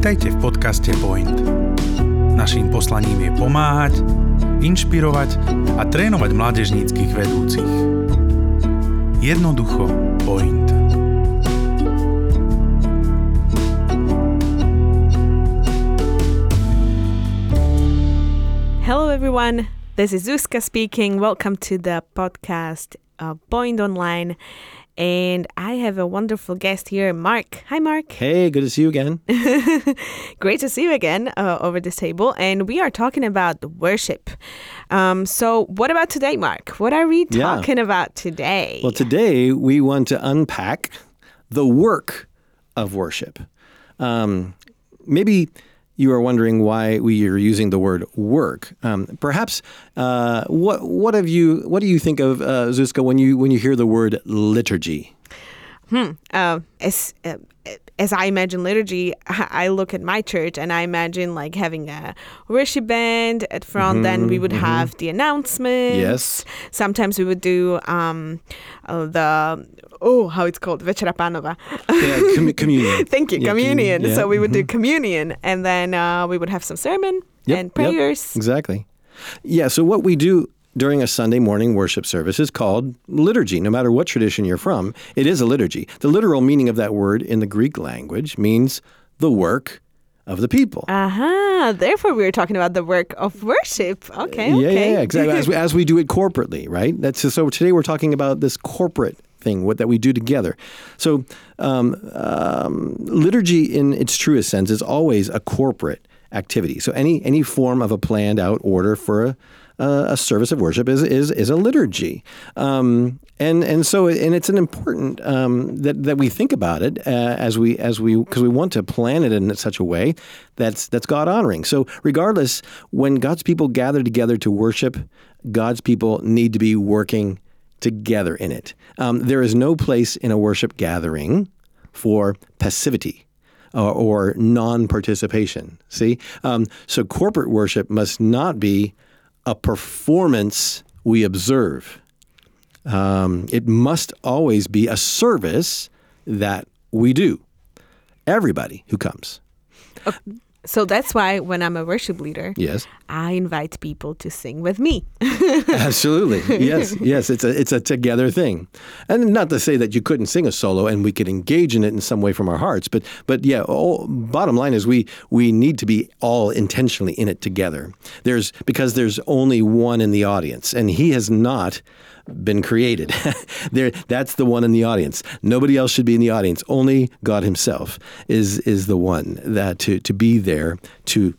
Vítajte v podcaste Point. Naším poslaním je pomáhať, inšpirovať a trénovať mládežníckých vedúcich. Jednoducho Point. Hello, everyone. This is Zuzka speaking. Welcome to the podcast of Point Online. And I have a wonderful guest here, Mark. Hi, Mark. Hey, good to see you again. Great to see you again uh, over this table. And we are talking about worship. Um, so, what about today, Mark? What are we Yeah. talking about today? Well, today we want to unpack the work of worship. Um, maybe you are wondering why we are using the word work. Um, perhaps uh, what what have you what do you think of uh, Zuzka when you when you hear the word liturgy? uh, as uh, as I imagine liturgy, I look at my church and I imagine like having a worship band at front. then we would have the announcements. Yes. Sometimes we would do um, uh, the oh, how it's called, Večera Pánova. Yeah, com- communion. Thank you, Yeah, commu- communion. yeah, So we would do communion, and then uh, we would have some sermon Yep, and yep, prayers. exactly. Yeah. So what we do during a Sunday morning worship service is called liturgy. No matter what tradition you're from, it is a liturgy. The literal meaning of that word in the Greek language means the work of the people. Aha! Therefore, we were talking about the work of worship. Okay. yeah, okay. yeah, yeah, exactly. As we, as we do it corporately, right? That's so. Today we're talking about this corporate thing, what that we do together. So, um, um, liturgy, in its truest sense, is always a corporate activity. So, any any form of a planned out order for a a service of worship is is is a liturgy, um, and and so and it's an important um, that that we think about it uh, as we as we because we want to plan it in such a way that's that's God honoring. So regardless, when God's people gather together to worship, God's people need to be working together in it. Um, there is no place in a worship gathering for passivity or, or non-participation. See, um, so corporate worship must not be a performance we observe. Um, it must always be a service that we do. Everybody who comes. So that's why when I'm a worship leader, Yes. I invite people to sing with me. Absolutely. Yes. Yes. It's a it's a together thing, and not to say that you couldn't sing a solo and we could engage in it in some way from our hearts, but but yeah. All, bottom line is we we need to be all intentionally in it together. There's because there's only one in the audience, and he has not been created. there, that's the one in the audience. Nobody else should be in the audience. Only God Himself is is the one that to to be there to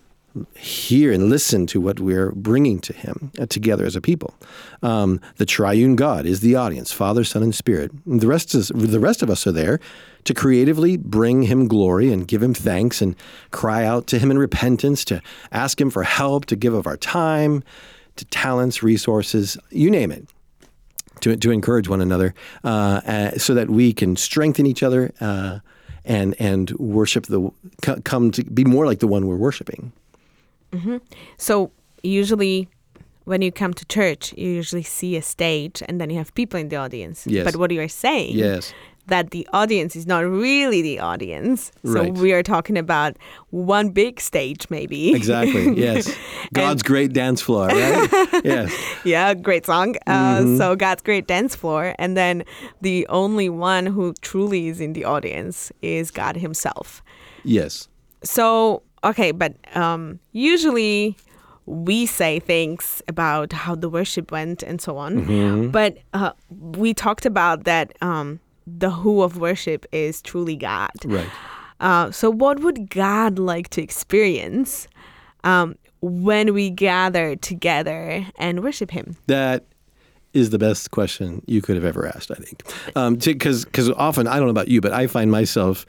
hear and listen to what we're bringing to Him uh, together as a people. Um, the triune God is the audience: Father, Son, and Spirit. The rest is the rest of us are there to creatively bring Him glory and give Him thanks and cry out to Him in repentance, to ask Him for help, to give of our time, to talents, resources, you name it to, to encourage one another uh, uh, so that we can strengthen each other uh, and and worship the come to be more like the one we're worshiping. So usually when you come to church, you usually see a stage and then you have people in the audience. Yes. But what you are saying Yes. That the audience is not really the audience. So Right. we are talking about one big stage maybe. Exactly. Yes. God's great dance floor, right? yes. yeah, great song. Uh, Mm-hmm. So God's great dance floor, and then the only one who truly is in the audience is God Himself. Yes. So okay, but um, usually we say things about how the worship went and so on. Mm-hmm. But uh, we talked about that um, the who of worship is truly God. Right. Uh, so, what would God like to experience um, when we gather together and worship Him? That is the best question you could have ever asked, I think. Because because often, I don't know about you, but I find myself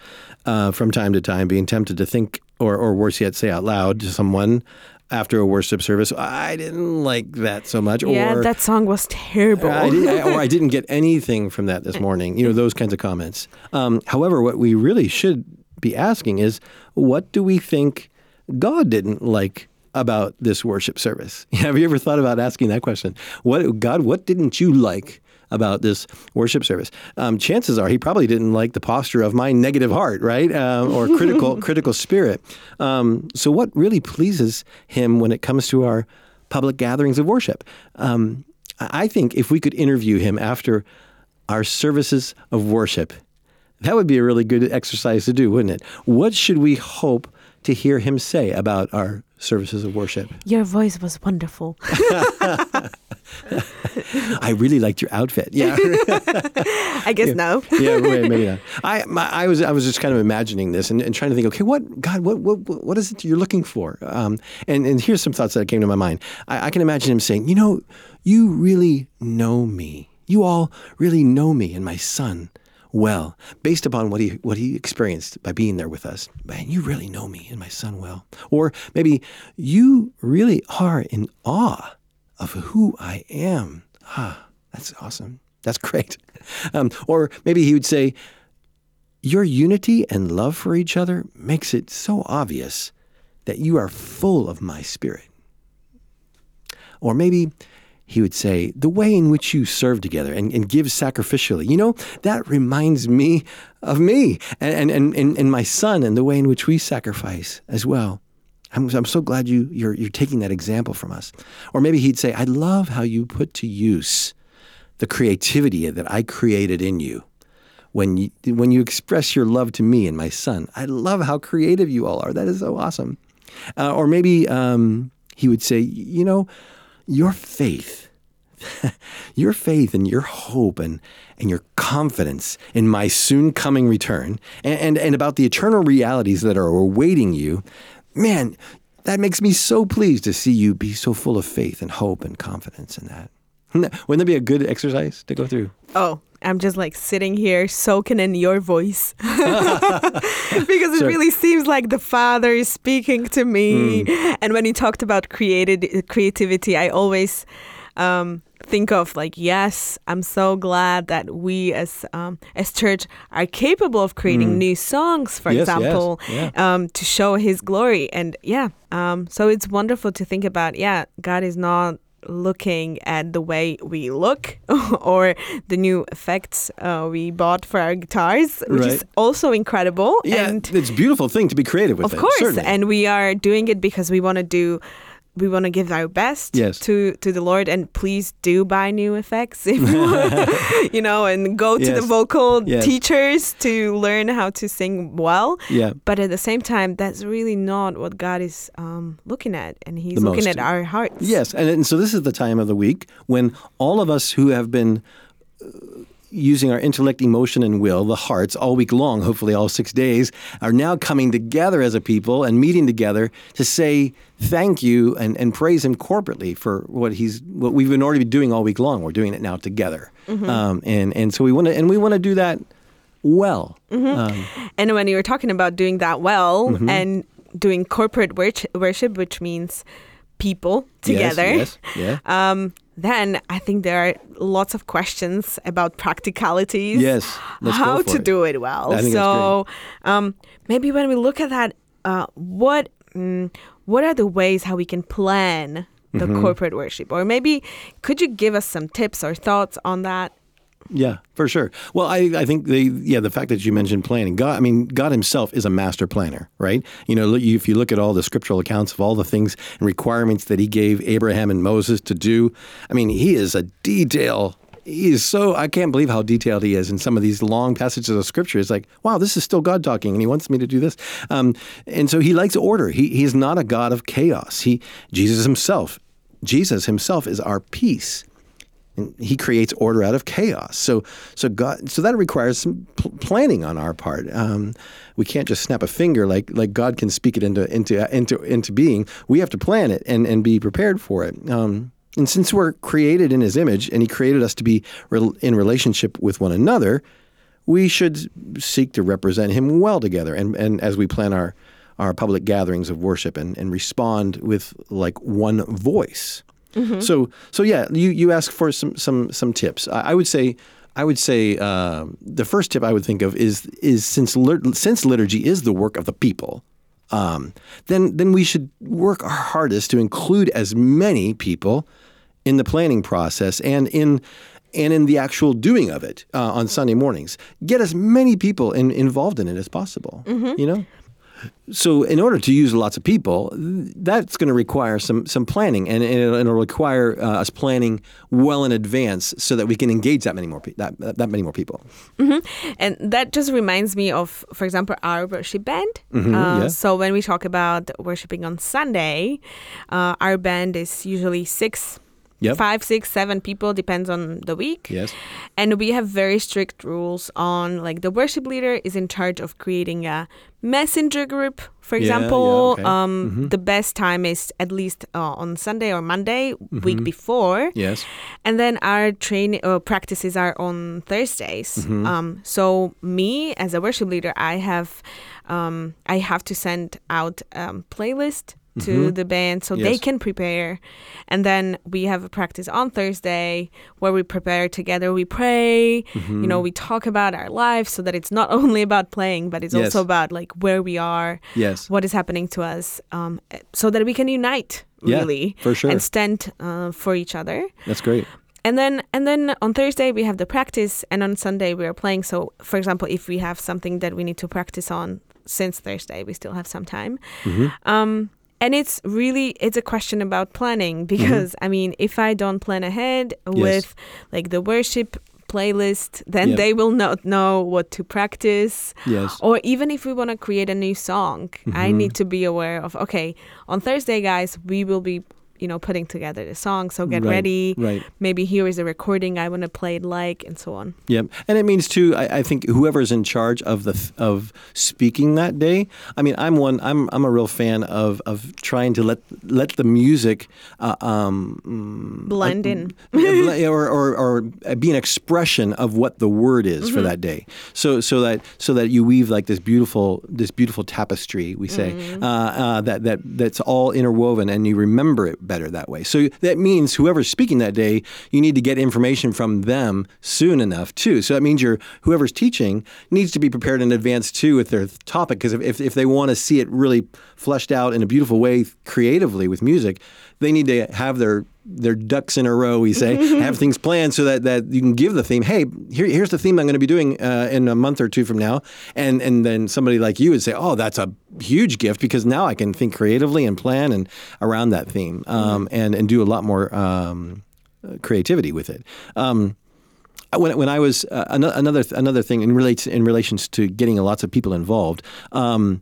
uh, from time to time being tempted to think, or, or worse yet, say out loud to someone after a worship service, I didn't like that so much. yeah, or, that song was terrible. I did, or I didn't get anything from that this morning. You know, those kinds of comments. Um, however, what we really should be asking is, what do we think God didn't like about this worship service? Have you ever thought about asking that question? What God, what didn't you like about this worship service. Um, chances are he probably didn't like the posture of my negative heart, right, um, or critical critical spirit. Um, so, what really pleases him when it comes to our public gatherings of worship? Um, I think if we could interview him after our services of worship, that would be a really good exercise to do, wouldn't it? What should we hope to hear him say about our services of worship? Your voice was wonderful. I really liked your outfit. Yeah. I guess no. yeah, maybe not. I, my, I was, I was just kind of imagining this and, and trying to think. Okay, what God, what, what, what is it you're looking for? Um, and, and here's some thoughts that came to my mind. I, I can imagine him saying, you know, you really know me. You all really know me and my son well, based upon what he what he experienced by being there with us. Man, you really know me and my son well. Or maybe you really are in awe of who I am. Ah, that's awesome. That's great. Um, or maybe he would say, Your unity and love for each other makes it so obvious that you are full of my spirit. Or maybe he would say, the way in which you serve together and, and give sacrificially, you know, that reminds me of me and, and, and, and my son and the way in which we sacrifice as well. I'm, I'm so glad you, you're, you're taking that example from us. Or maybe he'd say, I love how you put to use the creativity that I created in you. When you, when you express your love to me and my son, I love how creative you all are. That is so awesome. Uh, or maybe um, he would say, you know, your faith, your faith and your hope and, and your confidence in my soon coming return and, and, and about the eternal realities that are awaiting you, man, that makes me so pleased to see you be so full of faith and hope and confidence in that. Wouldn't that be a good exercise to go through? Oh, I'm just like sitting here soaking in your voice because it sure. really seems like the Father is speaking to me. Mm. And when you talked about created creativity, I always um, think of like, yes, I'm so glad that we as um, as church are capable of creating mm. new songs, for yes, example, yes. Yeah. Um, to show His glory. And yeah, um, so it's wonderful to think about. Yeah, God is not looking at the way we look or the new effects uh, we bought for our guitars, which right. is also incredible. Yeah, and it's a beautiful thing to be creative with. Of it, course, certainly. and we are doing it because we want to do we want to give our best yes. to to the Lord, and please do buy new effects, if you, you know, and go to yes. the vocal yes. teachers to learn how to sing well. Yeah. But at the same time, that's really not what God is um, looking at, and He's the looking most. at our hearts. Yes, and, and so this is the time of the week when all of us who have been uh, using our intellect, emotion, and will, the hearts, all week long, hopefully all six days, are now coming together as a people and meeting together to say thank you and, and praise Him corporately for what He's what we've been already doing all week long. We're doing it now together, mm-hmm. um, and and so we want to and we want to do that well. Mm-hmm. Um, and when you were talking about doing that well mm-hmm. and doing corporate worship, which means people together. Yes, yes, yeah. Um, then I think there are lots of questions about practicalities. Yes, how to it. do it well. So um, maybe when we look at that, uh, what mm, what are the ways how we can plan the mm-hmm. corporate worship, or maybe could you give us some tips or thoughts on that? Yeah, for sure. Well, I, I think the yeah the fact that you mentioned planning, God, I mean God Himself is a master planner, right? You know, if you look at all the scriptural accounts of all the things and requirements that He gave Abraham and Moses to do, I mean, He is a detail. He is so I can't believe how detailed he is in some of these long passages of scripture. It's like, wow, this is still God talking, and He wants me to do this. Um, and so He likes order. He He's not a God of chaos. He Jesus Himself, Jesus Himself is our peace. And he creates order out of chaos. So, so God, so that requires some pl- planning on our part. Um, we can't just snap a finger like like God can speak it into into into into being. We have to plan it and and be prepared for it. Um, and since we're created in His image, and He created us to be re- in relationship with one another, we should seek to represent Him well together. And and as we plan our our public gatherings of worship and, and respond with like one voice. Mm-hmm. So so yeah, you you ask for some some some tips. I, I would say. I would say uh, the first tip I would think of is is since since liturgy is the work of the people, um, then then we should work our hardest to include as many people in the planning process and in and in the actual doing of it uh, on Sunday mornings. Get as many people in, involved in it as possible. You know. So, in order to use lots of people, that's going to require some some planning, and, and it'll, it'll require uh, us planning well in advance so that we can engage that many more pe- that that many more people. And that just reminds me of, for example, our worship band. Mhm, uh, yeah. So when we talk about worshiping on Sunday, uh, our band is usually six, Yep. five, six, seven people, depends on the week. Yes. And we have very strict rules on like the worship leader is in charge of creating a messenger group. For Yeah, yeah, example, okay. um, Mhm. the best time is at least uh, on Sunday or Monday, Mm-hmm. week before. Yes. And then our training uh, practices are on Thursdays. Mm-hmm. Um, so me as a worship leader, I have um, I have to send out um, playlist to the band so they Mm-hmm. Can prepare, and then we have a practice on Thursday where we prepare together. We pray. You know, we talk about our lives so that it's not only about playing, but it's Yes. also about like where we are, Yes. what is happening to us, um, so that we can unite Yeah, really for sure. and stand uh, for each other. That's great. And then and then on Thursday we have the practice and on Sunday we are playing. So for example, if we have something that we need to practice on since Thursday, we still have some time. Mm-hmm. Um and it's really it's a question about planning Mm-hmm. because I mean, if I don't plan ahead with like the worship playlist, then Yep. they will not know what to practice. Yes. Or even if we want to create a new song, I Mm-hmm. need to be aware of okay, on Thursday guys, we will be you know putting together the song, so get Right, ready right. maybe here is a recording I want to play it like, and so on. Yep, and it means too. I, I think whoever's in charge of the of speaking that day. I mean, I'm one. I'm I'm a real fan of of trying to let let the music uh, um, mm, Blend in. or, or or be an expression of what the word is Mm-hmm. for that day. So so that so that you weave like this beautiful this beautiful tapestry. We say Mm-hmm. uh, uh, that that that's all interwoven, and you remember it better that way. So that means whoever's speaking that day, you need to get information from them soon enough too. So that means your whoever's teaching needs to be prepared in advance too with their topic because if, if if they want to see it really fleshed out in a beautiful way creatively with music, they need to have their their ducks in a row, we say, have things planned so that, that you can give the theme. Hey, here, here's the theme I'm going to be doing uh, in a month or two from now, and and then somebody like you would say, oh, that's a huge gift because now I can think creatively and plan and around that theme, um, and and do a lot more um, creativity with it. Um, when, when I was uh, another another thing in relates in relations to getting lots of people involved. Um,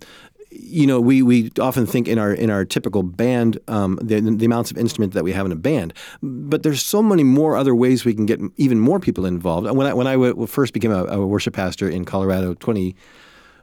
you know, we, we often think in our in our typical band um, the, the amounts of instrument that we have in a band, but there's so many more other ways we can get even more people involved. When I when I w- first became a, a worship pastor in Colorado, twenty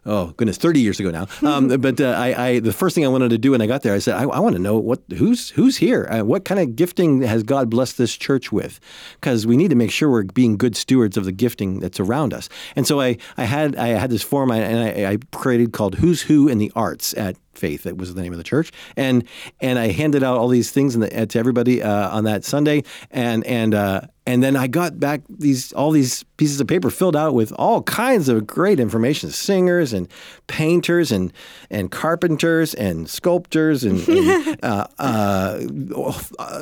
oh goodness, 30 years ago now. Um, but uh, I, I, the first thing I wanted to do when I got there, I said, I, I want to know what who's who's here. Uh, what kind of gifting has God blessed this church with? Because we need to make sure we're being good stewards of the gifting that's around us. And so I, I had I had this form I, and I, I created called Who's Who in the Arts at Faith. That was the name of the church, and and I handed out all these things in the, to everybody uh, on that Sunday, and and uh, and then I got back these all these pieces of paper filled out with all kinds of great information: singers and painters and and carpenters and sculptors and, and uh, uh,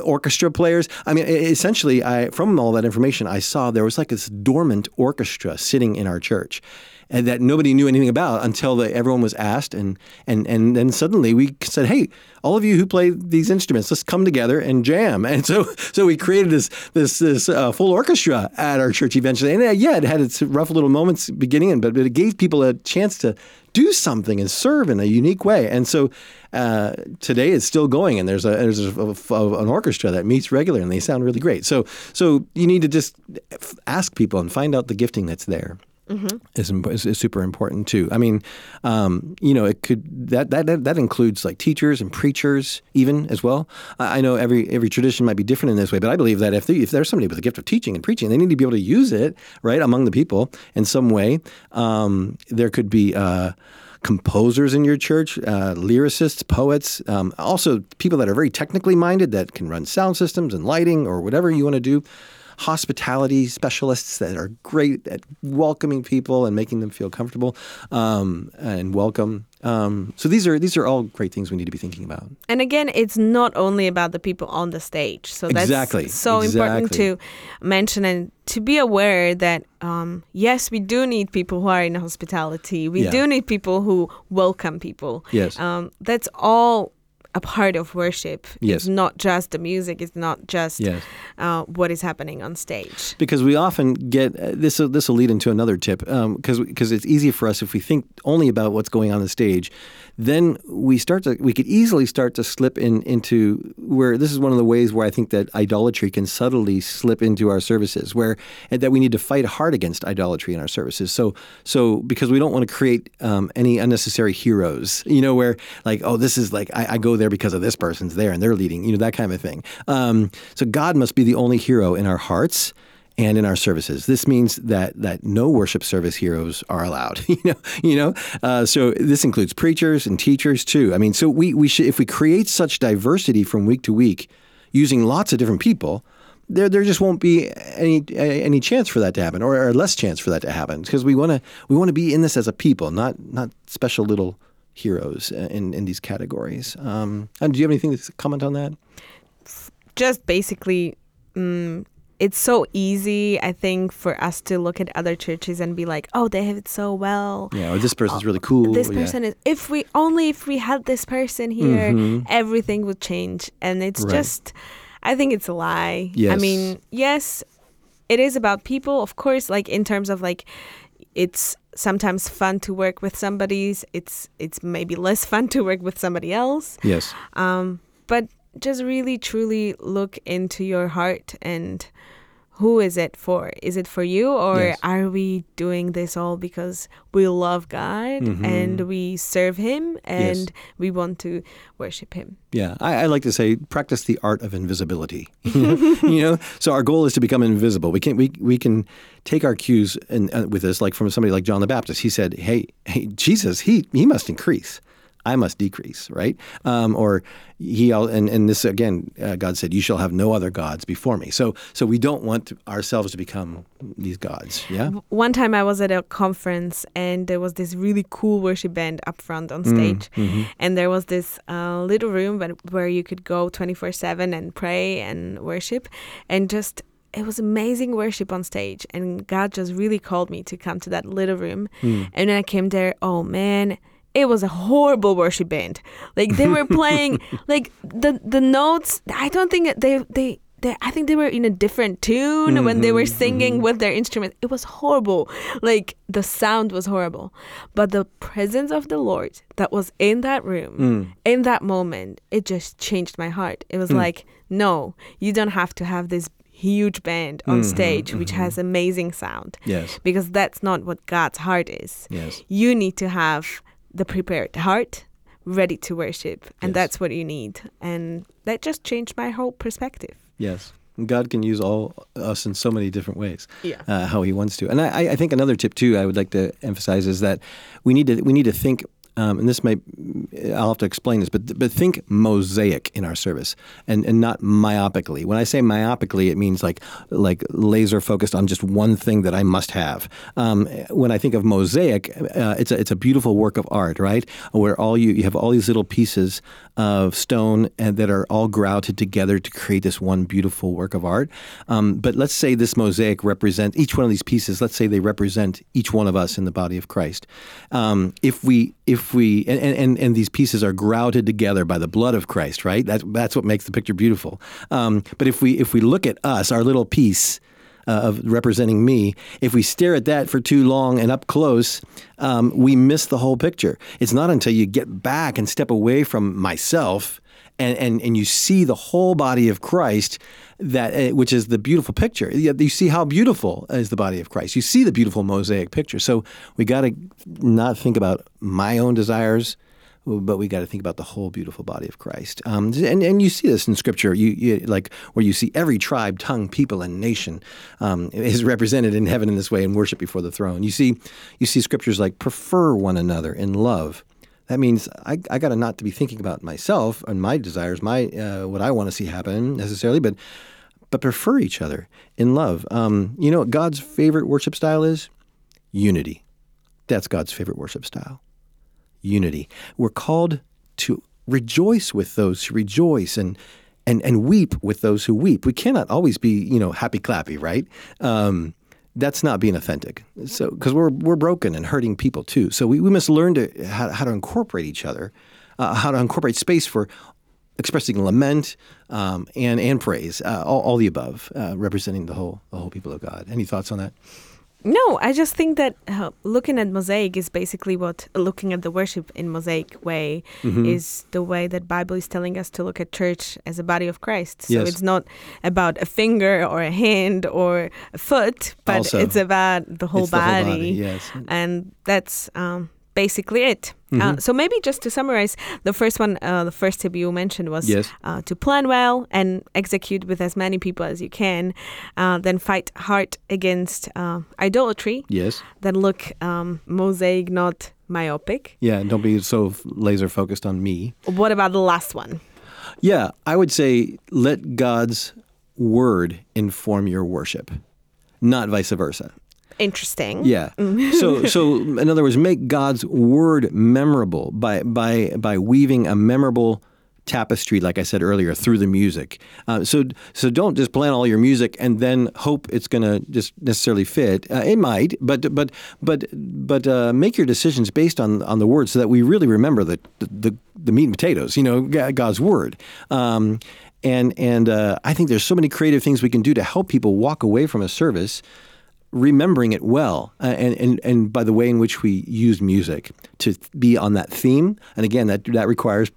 orchestra players. I mean, essentially, I from all that information, I saw there was like this dormant orchestra sitting in our church and that nobody knew anything about until the, everyone was asked, and and and then suddenly we said, "Hey, all of you who play these instruments, let's come together and jam." And so so we created this this this uh, full orchestra at our church eventually, and uh, yeah, it had its rough little moments beginning, but it gave people a chance to do something and serve in a unique way. And so uh, today it's still going, and there's a there's a, a- an orchestra that meets regularly, and they sound really great. So so you need to just ask people and find out the gifting that's there is, imp- is, is super important too. I mean, um, you know, it could that, that that that includes like teachers and preachers even as well. I, I know every every tradition might be different in this way, but I believe that if they, if there's somebody with a gift of teaching and preaching, they need to be able to use it right among the people in some way. Um, there could be. Uh, Composers in your church, uh, lyricists, poets, um, also people that are very technically minded that can run sound systems and lighting or whatever you want to do hospitality specialists that are great at welcoming people and making them feel comfortable um, and welcome. Um, so these are these are all great things we need to be thinking about. And again, it's not only about the people on the stage. So that's Exactly, so important to mention and to be aware that um, yes, we do need people who are in hospitality. We Yeah. do need people who welcome people. Yes. Um, that's all a part of worship. Yes. It's not just the music. It's not just Yes. uh, what is happening on stage. because we often get uh, this. This will lead into another tip because because it's easy for us if we think only about what's going on the stage, then we start to we could easily start to slip in into where this is one of the ways where I think that idolatry can subtly slip into our services where and that we need to fight hard against idolatry in our services. So so because we don't want to create um, any unnecessary heroes, you know, where like oh this is like I, I go there because of this person's there and they're leading, you know that kind of thing. Um, so God must be the only hero in our hearts and in our services. This means that that no worship service heroes are allowed. you know, you know. Uh, so this includes preachers and teachers too. I mean, so we we should if we create such diversity from week to week, using lots of different people. There, there just won't be any any chance for that to happen, or, or less chance for that to happen, because we want to we want to be in this as a people, not not special little heroes uh, in in these categories. Um, and do you have anything to comment on that? just basically mm, it's so easy i think for us to look at other churches and be like oh they have it so well Yeah, or this person's really cool. this yeah. person is if we only if we had this person here everything would change and it's Mm-hmm. Right. just i think it's a lie Yes. i mean yes it is about people of course like in terms of like it's sometimes fun to work with somebody's it's it's maybe less fun to work with somebody else Yes. um, but just really truly look into your heart and who is it for? Is it for you, or Yes. are we doing this all because we love God and we serve Him and Mm-hmm. Yes. we want to worship Him? Yeah, I, I like to say practice the art of invisibility. you know, so our goal is to become invisible. We can we we can take our cues and uh, with this, like from somebody like John the Baptist. He said, "Hey, hey, Jesus, he he must increase." I must decrease, right? Um, or he and and this again, uh, God said, "You shall have no other gods before me." So so we don't want to, ourselves to become these gods. Yeah, One time I was at a conference and there was this really cool worship band up front on stage. And there was this uh, little room where, where you could go 24 7 and pray and worship. And just, it was amazing worship on stage. And God just really called me to come to that little room. And when I came there, oh man. It was a horrible worship band. Like they were playing, like the the notes. I don't think they they they, I think they were in a different tune when they were mm-hmm, singing mm-hmm. with their instrument. It was horrible. Like the sound was horrible. But the presence of the Lord that was in that room, mm. in that moment, it just changed my heart. It was mm. like, no, you don't have to have this huge band on mm-hmm, stage which has amazing sound. Yes. Because that's not what God's heart is. Yes. You need to have the prepared heart ready to worship and Yes. that's what you need and that just changed my whole perspective Yes. God can use all us in so many different ways. Yeah. Uh, how He wants to, and I, I think another tip too I would like to emphasize is that we need to we need to think. Um, and this may I'll have to explain this, but but think mosaic in our service, and, and not myopically. When I say myopically, it means like like laser focused on just one thing that I must have. Um, when I think of mosaic, uh, it's a it's a beautiful work of art, right? Where all you you have all these little pieces of stone and that are all grouted together to create this one beautiful work of art. Um, but let's say this mosaic represents each one of these pieces. Let's say they represent each one of us in the body of Christ. Um, if we if we and, and and these pieces are grouted together by the blood of Christ, right? That's that's what makes the picture beautiful. Um, but if we if we look at us, our little piece uh, of representing me, if we stare at that for too long and up close, um, we miss the whole picture. It's not until you get back and step away from myself and, and, and you see the whole body of Christ, that uh, which is the beautiful picture. You you see how beautiful is the body of Christ. You see the beautiful mosaic picture. So we got to not think about my own desires, but we got to think about the whole beautiful body of Christ. Um, and and you see this in Scripture, you, you like where you see every tribe, tongue, people, and nation um, is represented in heaven in this way and worship before the throne. You see, you see scriptures like prefer one another in love. That means I, I got to not to be thinking about myself and my desires, my uh, what I want to see happen necessarily, but but prefer each other in love. Um, you know what God's favorite worship style is? Unity. That's God's favorite worship style unity. We're called to rejoice with those who rejoice and and and weep with those who weep. We cannot always be, you know, happy clappy, right? Um, that's not being authentic. So because we're we're broken and hurting people too. So we, we must learn to how, how to incorporate each other, uh, how to incorporate space for expressing lament um, and and praise, uh, all, all the above, uh, representing the whole the whole people of God. Any thoughts on that? No, I just think that uh, looking at mosaic is basically what looking at the worship in mosaic way Mm-hmm. is the way that Bible is telling us to look at church as a body of Christ. So Yes. it's not about a finger or a hand or a foot, but Also, it's about the whole it's the body. whole body, yes. And that's um, basically it. Mm-hmm. Uh, so maybe just to summarize, the first one, uh, the first tip you mentioned was Yes. uh, to plan well and execute with as many people as you can. Uh, then fight hard against uh, idolatry. Yes. Then look um, mosaic, not myopic. Yeah. Don't be so laser focused on me. What about the last one? Yeah, I would say let God's word inform your worship, not vice versa. Interesting. Yeah. so so in other words, make God's word memorable by by by weaving a memorable tapestry, like I said earlier, through the music. Uh, so so don't just plan all your music and then hope it's going to just necessarily fit. Uh, it might, but but but but uh, make your decisions based on on the word, so that we really remember the the, the meat and potatoes. You know, God's word. Um, and and uh, I think there's so many creative things we can do to help people walk away from a service remembering it well uh, and, and, and by the way in which we use music to be on that theme. And again that that requires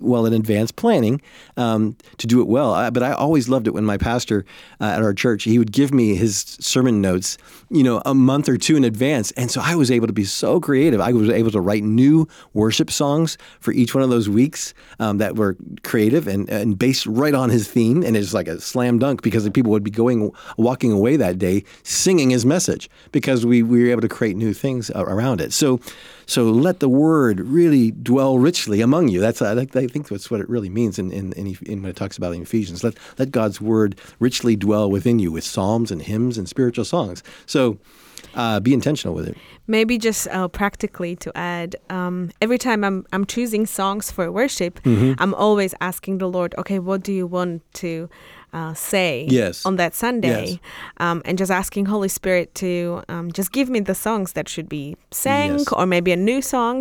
well in advance planning um, to do it well. I, but I always loved it when my pastor uh, at our church he would give me his sermon notes you know a month or two in advance. And so I was able to be so creative. I was able to write new worship songs for each one of those weeks um, that were creative and, and based right on his theme. And it's like a slam dunk because the people would be going walking away that day singing his message because we, we were able to create new things around it. So so let the word really dwell richly among you. That's I think, I think that's what it really means in, in, in, in when it talks about in Ephesians. Let let God's word richly dwell within you with psalms and hymns and spiritual songs. So uh, be intentional with it. Maybe just uh, practically to add, um, every time I'm I'm choosing songs for worship, Mm-hmm. I'm always asking the Lord, okay, what do you want to uh, say Yes. on that Sunday? Yes. Um, and just asking Holy Spirit to um, just give me the songs that should be sang, Yes. or maybe a new song.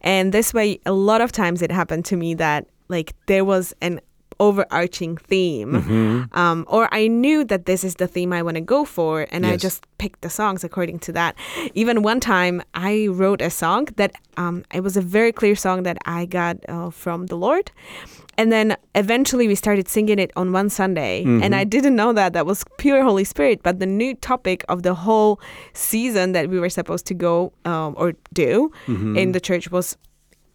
And this way, a lot of times it happened to me that like there was an overarching theme. Mm-hmm. um, or i knew that this is the theme i want to go for and i just picked the songs according to that. Even one time i wrote a song that um, it was a very clear song that i got uh, from the lord. And then eventually we started singing it on one sunday and i didn't know that. That was pure holy spirit. But the new topic of the whole season that we were supposed to go um, or do in the church was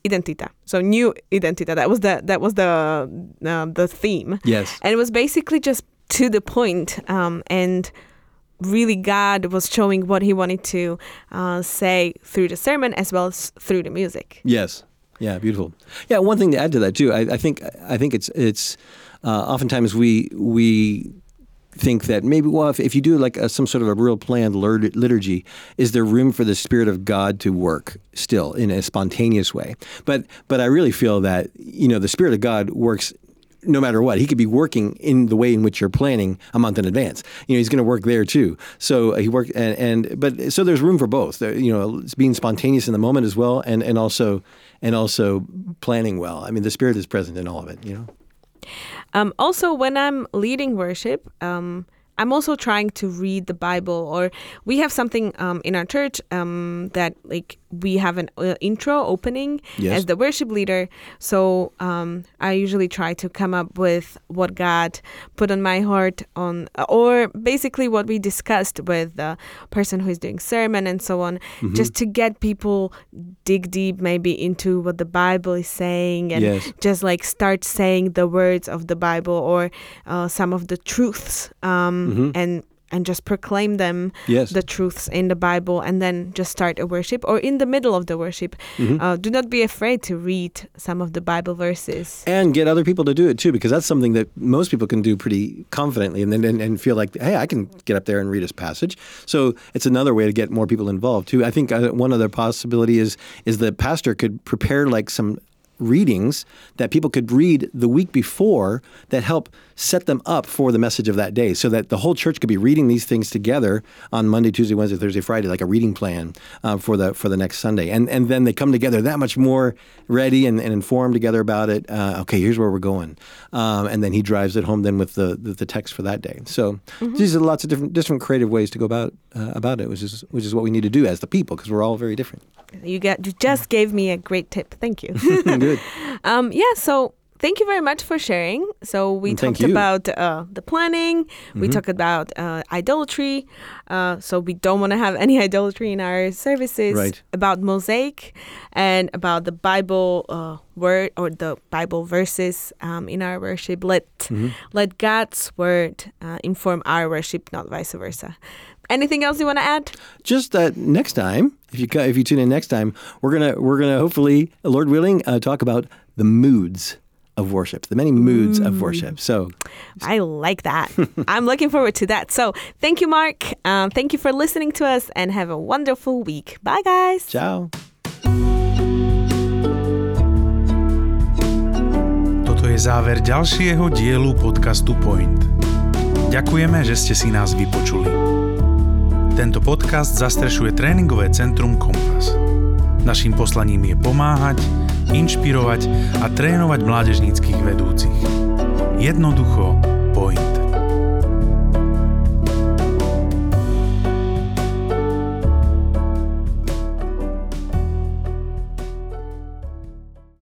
identita so new identita that was the that was the uh, the theme yes and it was basically just to the point um, and really god was showing what he wanted to uh, say through the sermon as well as through the music Yes. Yeah, beautiful. Yeah, one thing to add to that too. I, I think I think it's it's uh, oftentimes we we think that maybe well if, if you do like a, some sort of a real planned liturgy, is there room for the Spirit of God to work still in a spontaneous way? But but I really feel that you know the Spirit of God works no matter what. He could be working in the way in which you're planning a month in advance. You know, he's going to work there too. So uh, he worked, and, and but so there's room for both. You know, it's being spontaneous in the moment as well, and and also and also planning well. I mean, the Spirit is present in all of it. You know. Um, also, when I'm leading worship, um, I'm also trying to read the Bible, or we have something um, in our church um, that like we have an uh, intro opening Yes. as the worship leader. So um, I usually try to come up with what God put on my heart on, or basically what we discussed with the person who is doing sermon and so on, just to get people dig deep maybe into what the Bible is saying and Yes. just like start saying the words of the Bible or uh, some of the truths um, and and just proclaim them Yes. the truths in the Bible and then just start a worship or in the middle of the worship. Mm-hmm. Uh, do not be afraid to read some of the Bible verses. and get other people to do it too, because that's something that most people can do pretty confidently, and then and, and feel like, hey, I can get up there and read this passage. So it's another way to get more people involved too. I think uh, one other possibility is is the pastor could prepare like some readings that people could read the week before that help set them up for the message of that day so that the whole church could be reading these things together on Monday, Tuesday, Wednesday, Thursday, Friday, like a reading plan uh, for the for the next Sunday. And and then they come together that much more ready and, and informed together about it. Uh, okay, here's where we're going. Um, and then he drives it home then with the, the, the text for that day. So these are lots of different different creative ways to go about uh, about it, which is which is what we need to do as the people because we're all very different. You get you just gave me a great tip. Thank you. Good. um, yeah, so thank you very much for sharing. So we And talked about uh, the planning. We talked about uh, idolatry. Uh, so we don't want to have any idolatry in our services. Right. About mosaic and about the Bible uh, word or the Bible verses um, in our worship. Let Mm-hmm. let God's word uh, inform our worship, not vice versa. Anything else you want to add? just that next time, if you if you tune in next time, we're gonna we're gonna hopefully, Lord willing, uh, talk about the moods of worship, the many moods of worship. So I like that. I'm looking forward to that. So, thank you, Mark. Um, thank you for listening to us and have a wonderful week. Bye, guys. ciao. Toto je záver ďalšieho dielu podcastu Point. Ďakujeme, že ste si nás vypočuli. Tento podcast zastrešuje tréningové centrum Kompas. Naším poslaním je pomáhať, inšpirovať a trénovať mládežníckých vedúcich. Jednoducho Point.